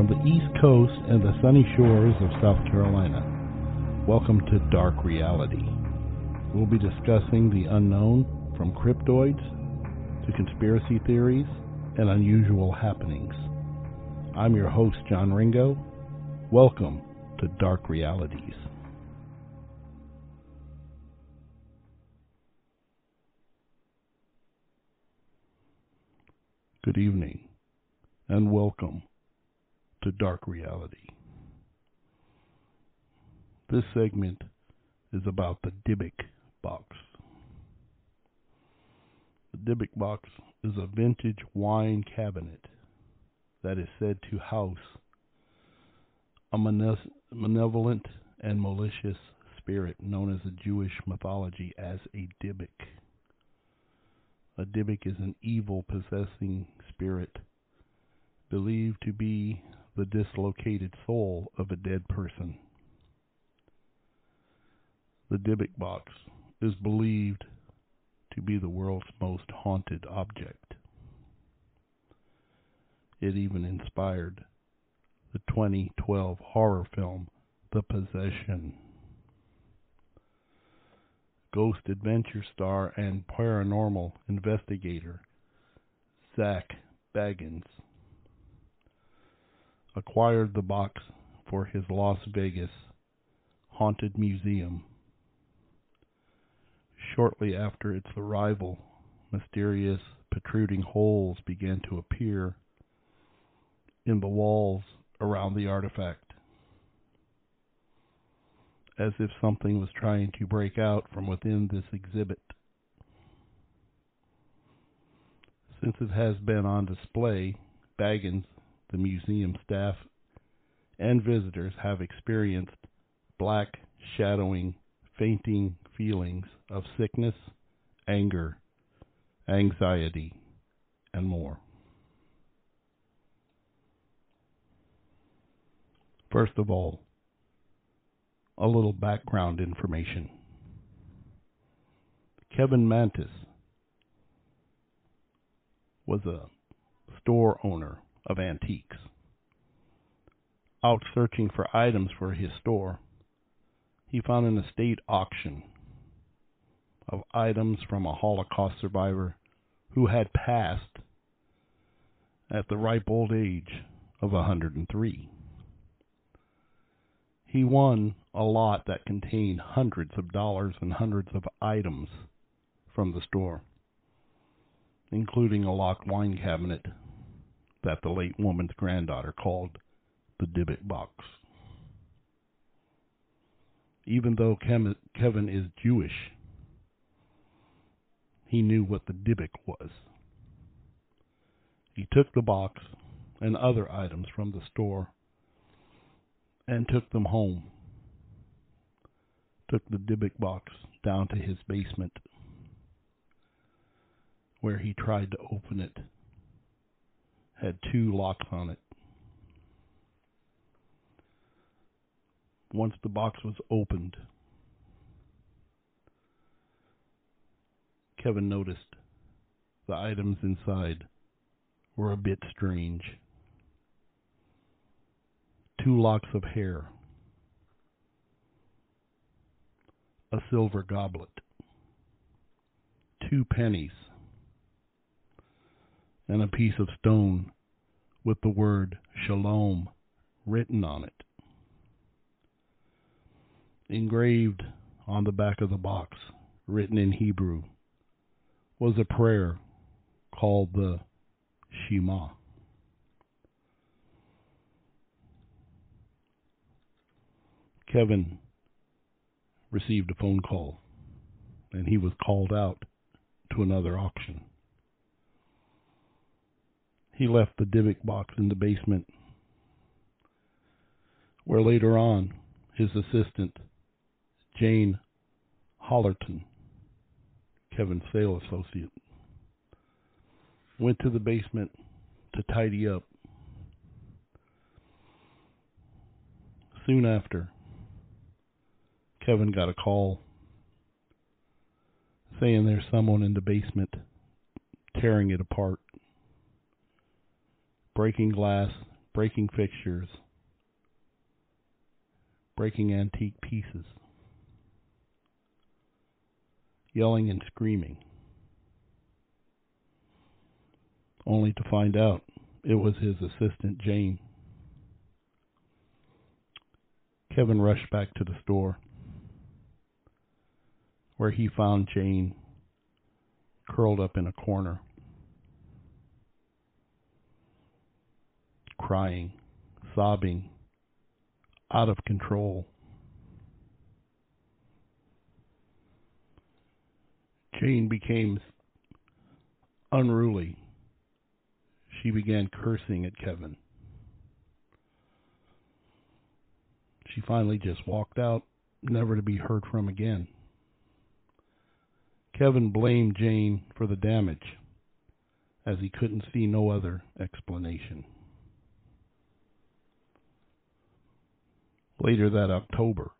from the East Coast and the sunny shores of South Carolina. Welcome to Dark Reality. We'll be discussing the unknown from cryptids to conspiracy theories and unusual happenings. I'm your host, John Ringo. Welcome to Dark Realities. Good evening and welcome to Dark Reality. This segment is about the Dybbuk box. The Dybbuk box is a vintage wine cabinet that is said to house a malevolent and malicious spirit known as in Jewish mythology as a Dybbuk. A Dybbuk is an evil possessing spirit believed to be the dislocated soul of a dead person. The Dybbuk box is believed to be the world's most haunted object. It even inspired the 2012 horror film The Possession. Ghost adventure star and paranormal investigator Zach Bagans acquired the box for his Las Vegas haunted museum. Shortly after its arrival, mysterious protruding holes began to appear in the walls around the artifact, as if something was trying to break out from within this exhibit. Since it has been on display, Bagans the museum staff and visitors have experienced black, shadowing, fainting feelings of sickness, anger, anxiety, and more. First of all, a little background information. Kevin Mannis was a store owner of antiques. Out searching for items for his store, he found an estate auction of items from a Holocaust survivor who had passed at the ripe old age of 103. He won a lot that contained hundreds of dollars and hundreds of items from the store, including a locked wine cabinet that the late woman's granddaughter called the Dybbuk box. Even though Kevin is Jewish, he knew what the Dybbuk was. He took the box and other items from the store and took them home. Took the Dybbuk box down to his basement where he tried to open it had two locks on it. Once the box was opened, Kevin noticed the items inside were a bit strange. Two locks of hair, a silver goblet, two pennies, and a piece of stone with the word Shalom written on it. Engraved on the back of the box, written in Hebrew, was a prayer called the Shema. Kevin received a phone call and he was called out to another auction. He left the Dybbuk box in the basement, where later on his assistant, Jane Hollerton, Kevin's sale associate, went to the basement to tidy up. Soon after, Kevin got a call saying there's someone in the basement tearing it apart breaking glass, breaking fixtures, breaking antique pieces, yelling and screaming, only to find out it was his assistant, Jane. Kevin rushed back to the store, where he found Jane curled up in a corner, crying, sobbing, out of control. Jane became unruly. She began cursing at Kevin. She finally just walked out, never to be heard from again. Kevin blamed Jane for the damage, as he couldn't see no other explanation. Later that October,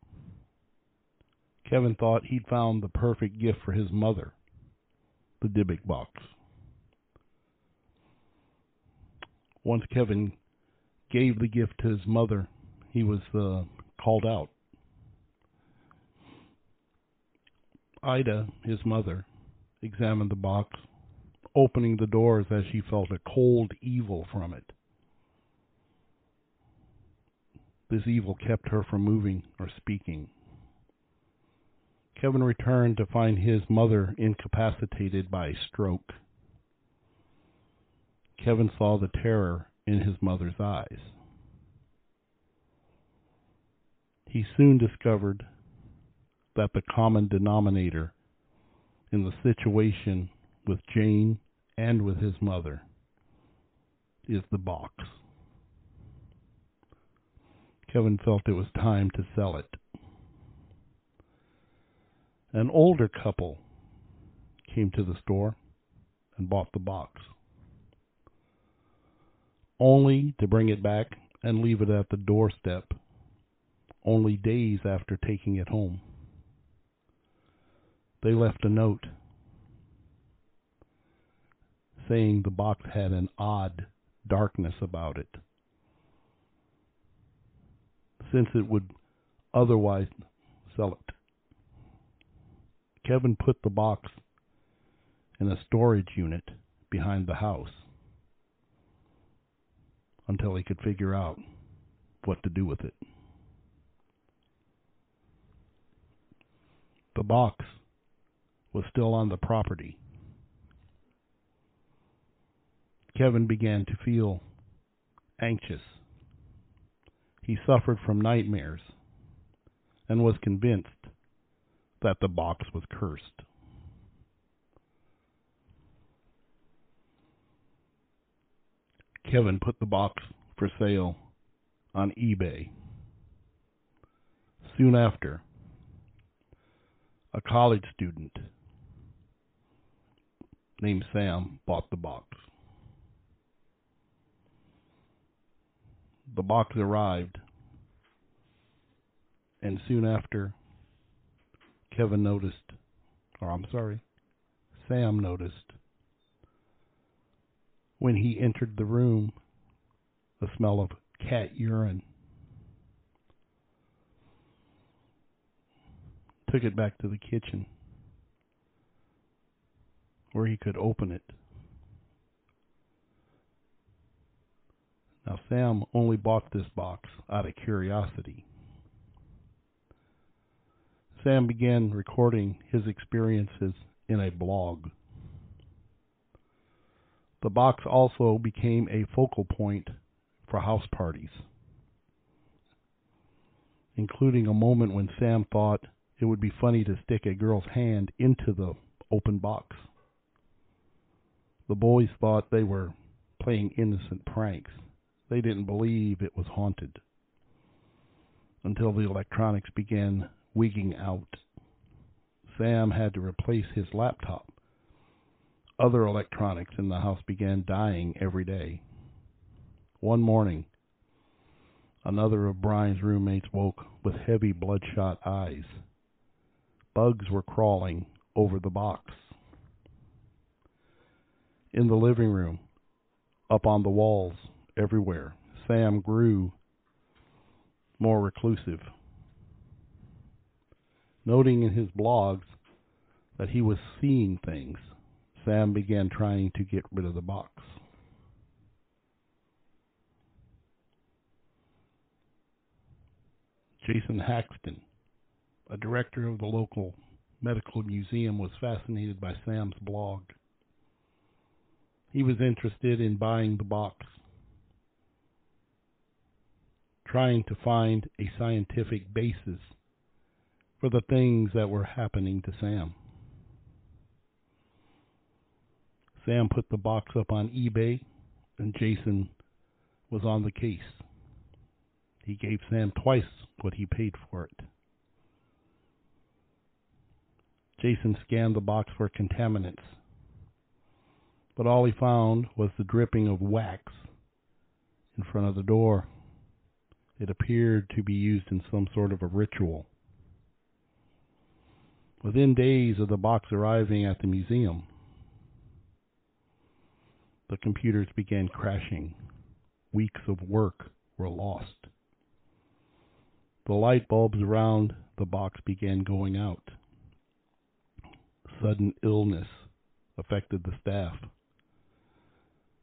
Kevin thought he'd found the perfect gift for his mother, the Dybbuk box. Once Kevin gave the gift to his mother, he was uh, called out. Ida, his mother, examined the box, opening the doors as she felt a cold evil from it. This evil kept her from moving or speaking. Kevin returned to find his mother incapacitated by a stroke. Kevin saw the terror in his mother's eyes. He soon discovered that the common denominator in the situation with Jane and with his mother is the box. Kevin felt it was time to sell it. An older couple came to the store and bought the box, only to bring it back and leave it at the doorstep only days after taking it home. They left a note saying the box had an odd darkness about it, since it would otherwise sell it. Kevin put the box in a storage unit behind the house until he could figure out what to do with it. The box was still on the property. Kevin began to feel anxious. He suffered from nightmares and was convinced that the box was cursed. Kevin put the box for sale on eBay. Soon after, a college student named Sam bought the box. The box arrived, and soon after, Kevin noticed, or I'm sorry, Sam noticed, when he entered the room, the smell of cat urine. took it back to the kitchen where he could open it. Now, Sam only bought this box out of curiosity. Sam began recording his experiences in a blog. The box also became a focal point for house parties, including a moment when Sam thought it would be funny to stick a girl's hand into the open box. The boys thought they were playing innocent pranks. They didn't believe it was haunted until the electronics began wigging out. Sam had to replace his laptop. Other electronics in the house began dying every day. One morning, another of Brian's roommates woke with heavy bloodshot eyes. Bugs were crawling over the box. In the living room, up on the walls, everywhere, Sam grew more reclusive. Noting in his blogs that he was seeing things, Sam began trying to get rid of the box. Jason Haxton, a director of the local medical museum, was fascinated by Sam's blog. He was interested in buying the box, trying to find a scientific basis for the things that were happening to Sam. Sam put the box up on eBay, and Jason was on the case. He gave Sam twice what he paid for it. Jason scanned the box for contaminants, but all he found was the dripping of wax in front of the door. It appeared to be used in some sort of a ritual. Within days of the box arriving at the museum, the computers began crashing. Weeks of work were lost. The light bulbs around the box began going out. Sudden illness affected the staff.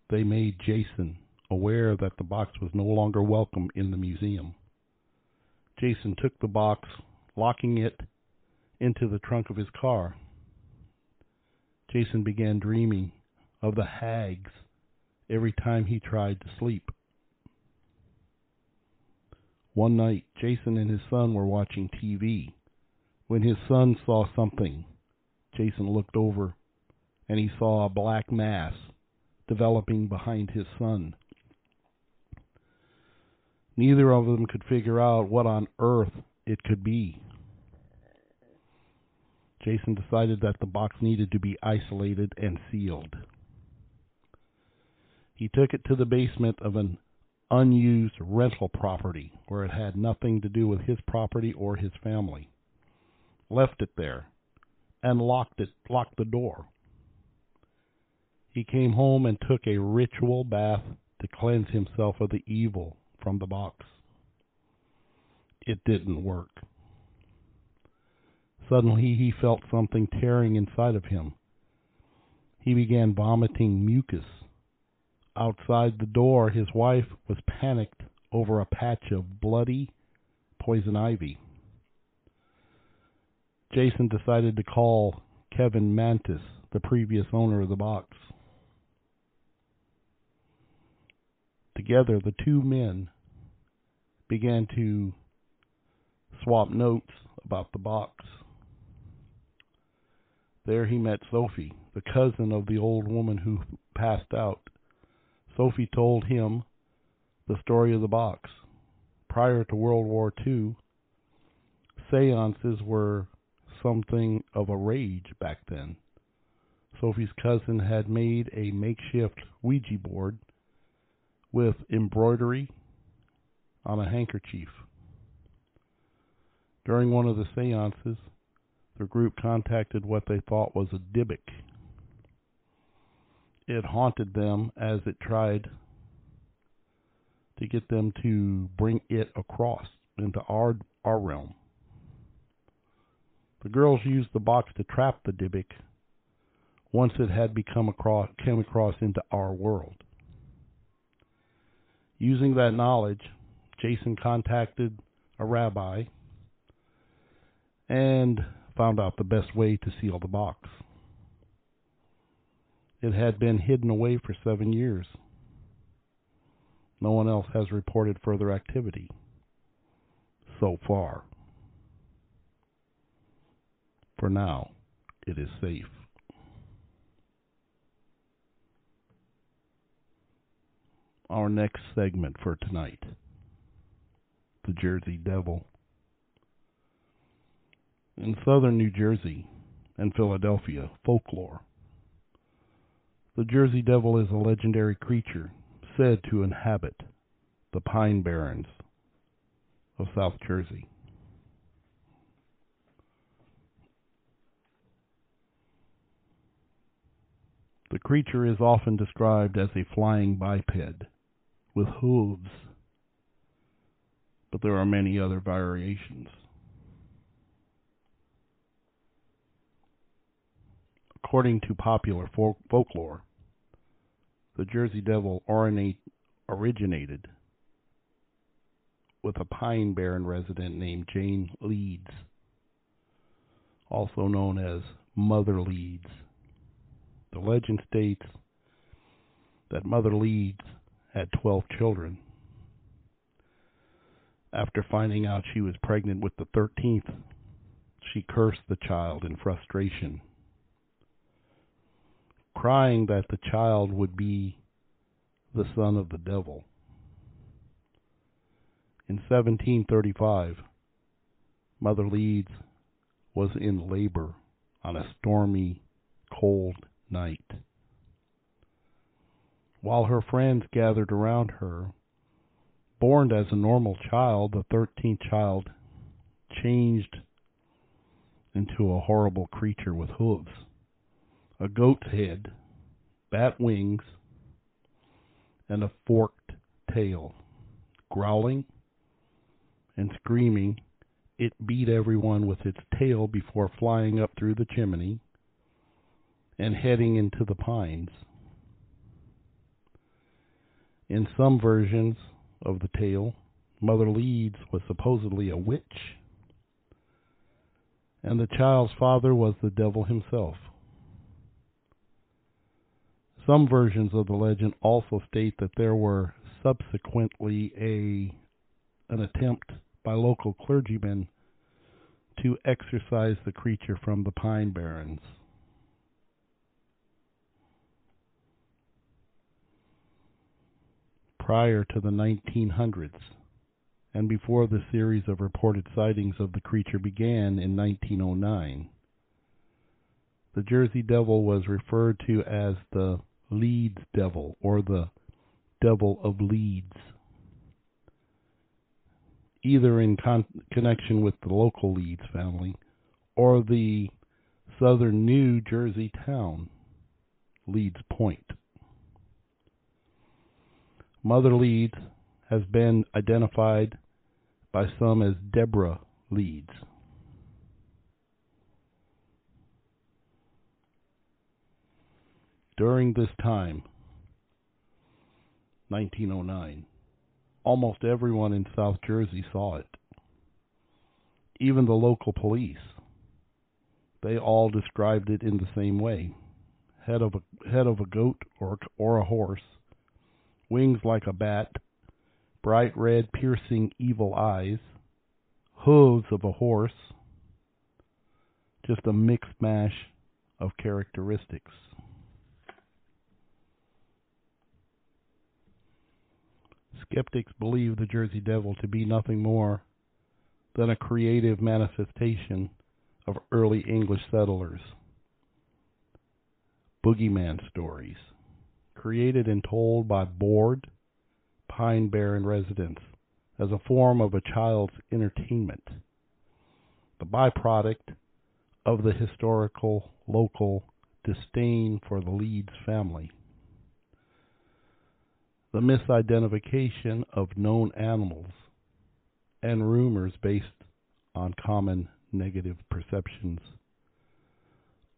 They made Jason aware that the box was no longer welcome in the museum. Jason took the box, locking it into the trunk of his car. Jason began dreaming of the hags every time he tried to sleep. One night, Jason and his son were watching TV. When his son saw something, Jason looked over and he saw a black mass developing behind his son. Neither of them could figure out what on earth it could be. Jason decided that the box needed to be isolated and sealed. He took it to the basement of an unused rental property where it had nothing to do with his property or his family. Left it there and locked it locked the door. He came home and took a ritual bath to cleanse himself of the evil from the box. It didn't work. Suddenly he felt something tearing inside of him. He began vomiting mucus outside the door, his wife was panicked over a patch of bloody poison ivy. Jason decided to call Kevin Mannis, the previous owner of the box. Together, the two men began to swap notes about the box. There he met Sophie, the cousin of the old woman who passed out Sophie told him the story of the box. Prior to World War II, seances were something of a rage back then. Sophie's cousin had made a makeshift Ouija board with embroidery on a handkerchief. During one of the seances, the group contacted what they thought was a Dybbuk it haunted them as it tried to get them to bring it across into our our realm. The girls used the box to trap the Dybbuk once it had become across came across into our world. Using that knowledge, Jason contacted a rabbi and found out the best way to seal the box. It had been hidden away for seven years. No one else has reported further activity so far. For now, it is safe. Our next segment for tonight the Jersey Devil. In southern New Jersey and Philadelphia, folklore the Jersey Devil is a legendary creature said to inhabit the pine barrens of South Jersey. The creature is often described as a flying biped with hooves but there are many other variations. According to popular folk- folklore, the Jersey Devil originated with a Pine Barren resident named Jane Leeds, also known as Mother Leeds. The legend states that Mother Leeds had 12 children. After finding out she was pregnant with the 13th, she cursed the child in frustration, crying that the child would be the son of the devil. In 1735, Mother Leeds was in labor on a stormy, cold night. While her friends gathered around her, born as a normal child, the 13th child changed into a horrible creature with hooves, a goat's head, bat wings, and a forked tail. Growling and screaming, it beat everyone with its tail before flying up through the chimney and heading into the pines. In some versions of the tale, Mother Leeds was supposedly a witch, and the child's father was the devil himself. Some versions of the legend also state that there were subsequently a an attempt by local clergymen to exorcise the creature from the Pine Barrens. Prior to the 1900s and before the series of reported sightings of the creature began in 1909. The Jersey Devil was referred to as the Leeds Devil or the Devil of Leeds, either in con- connection with the local Leeds family or the southern New Jersey town, Leeds Point. Mother Leeds has been identified by some as Deborah Leeds. During this time, 1909, almost everyone in South Jersey saw it. Even the local police. They all described it in the same way. Head of a head of a goat or or a horse wings like a bat, bright red, piercing, evil eyes, hooves of a horse, just a mixed mash of characteristics. Skeptics believe the Jersey Devil to be nothing more than a creative manifestation of early English settlers. Boogeyman stories created and told by bored Pine Barren residents as a form of a child's entertainment, the byproduct of the historical local disdain for the Leeds family. The misidentification of known animals and rumors based on common negative perceptions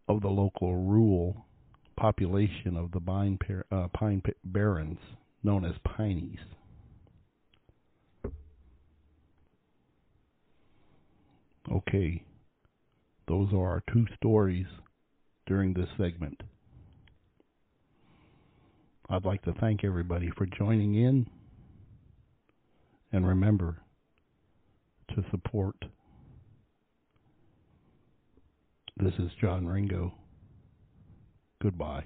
of the local rule population of the pine, uh, pine barrens known as pineys. Okay, those are our two stories during this segment. I'd like to thank everybody for joining in. And remember to support. This is John Ringo. Goodbye.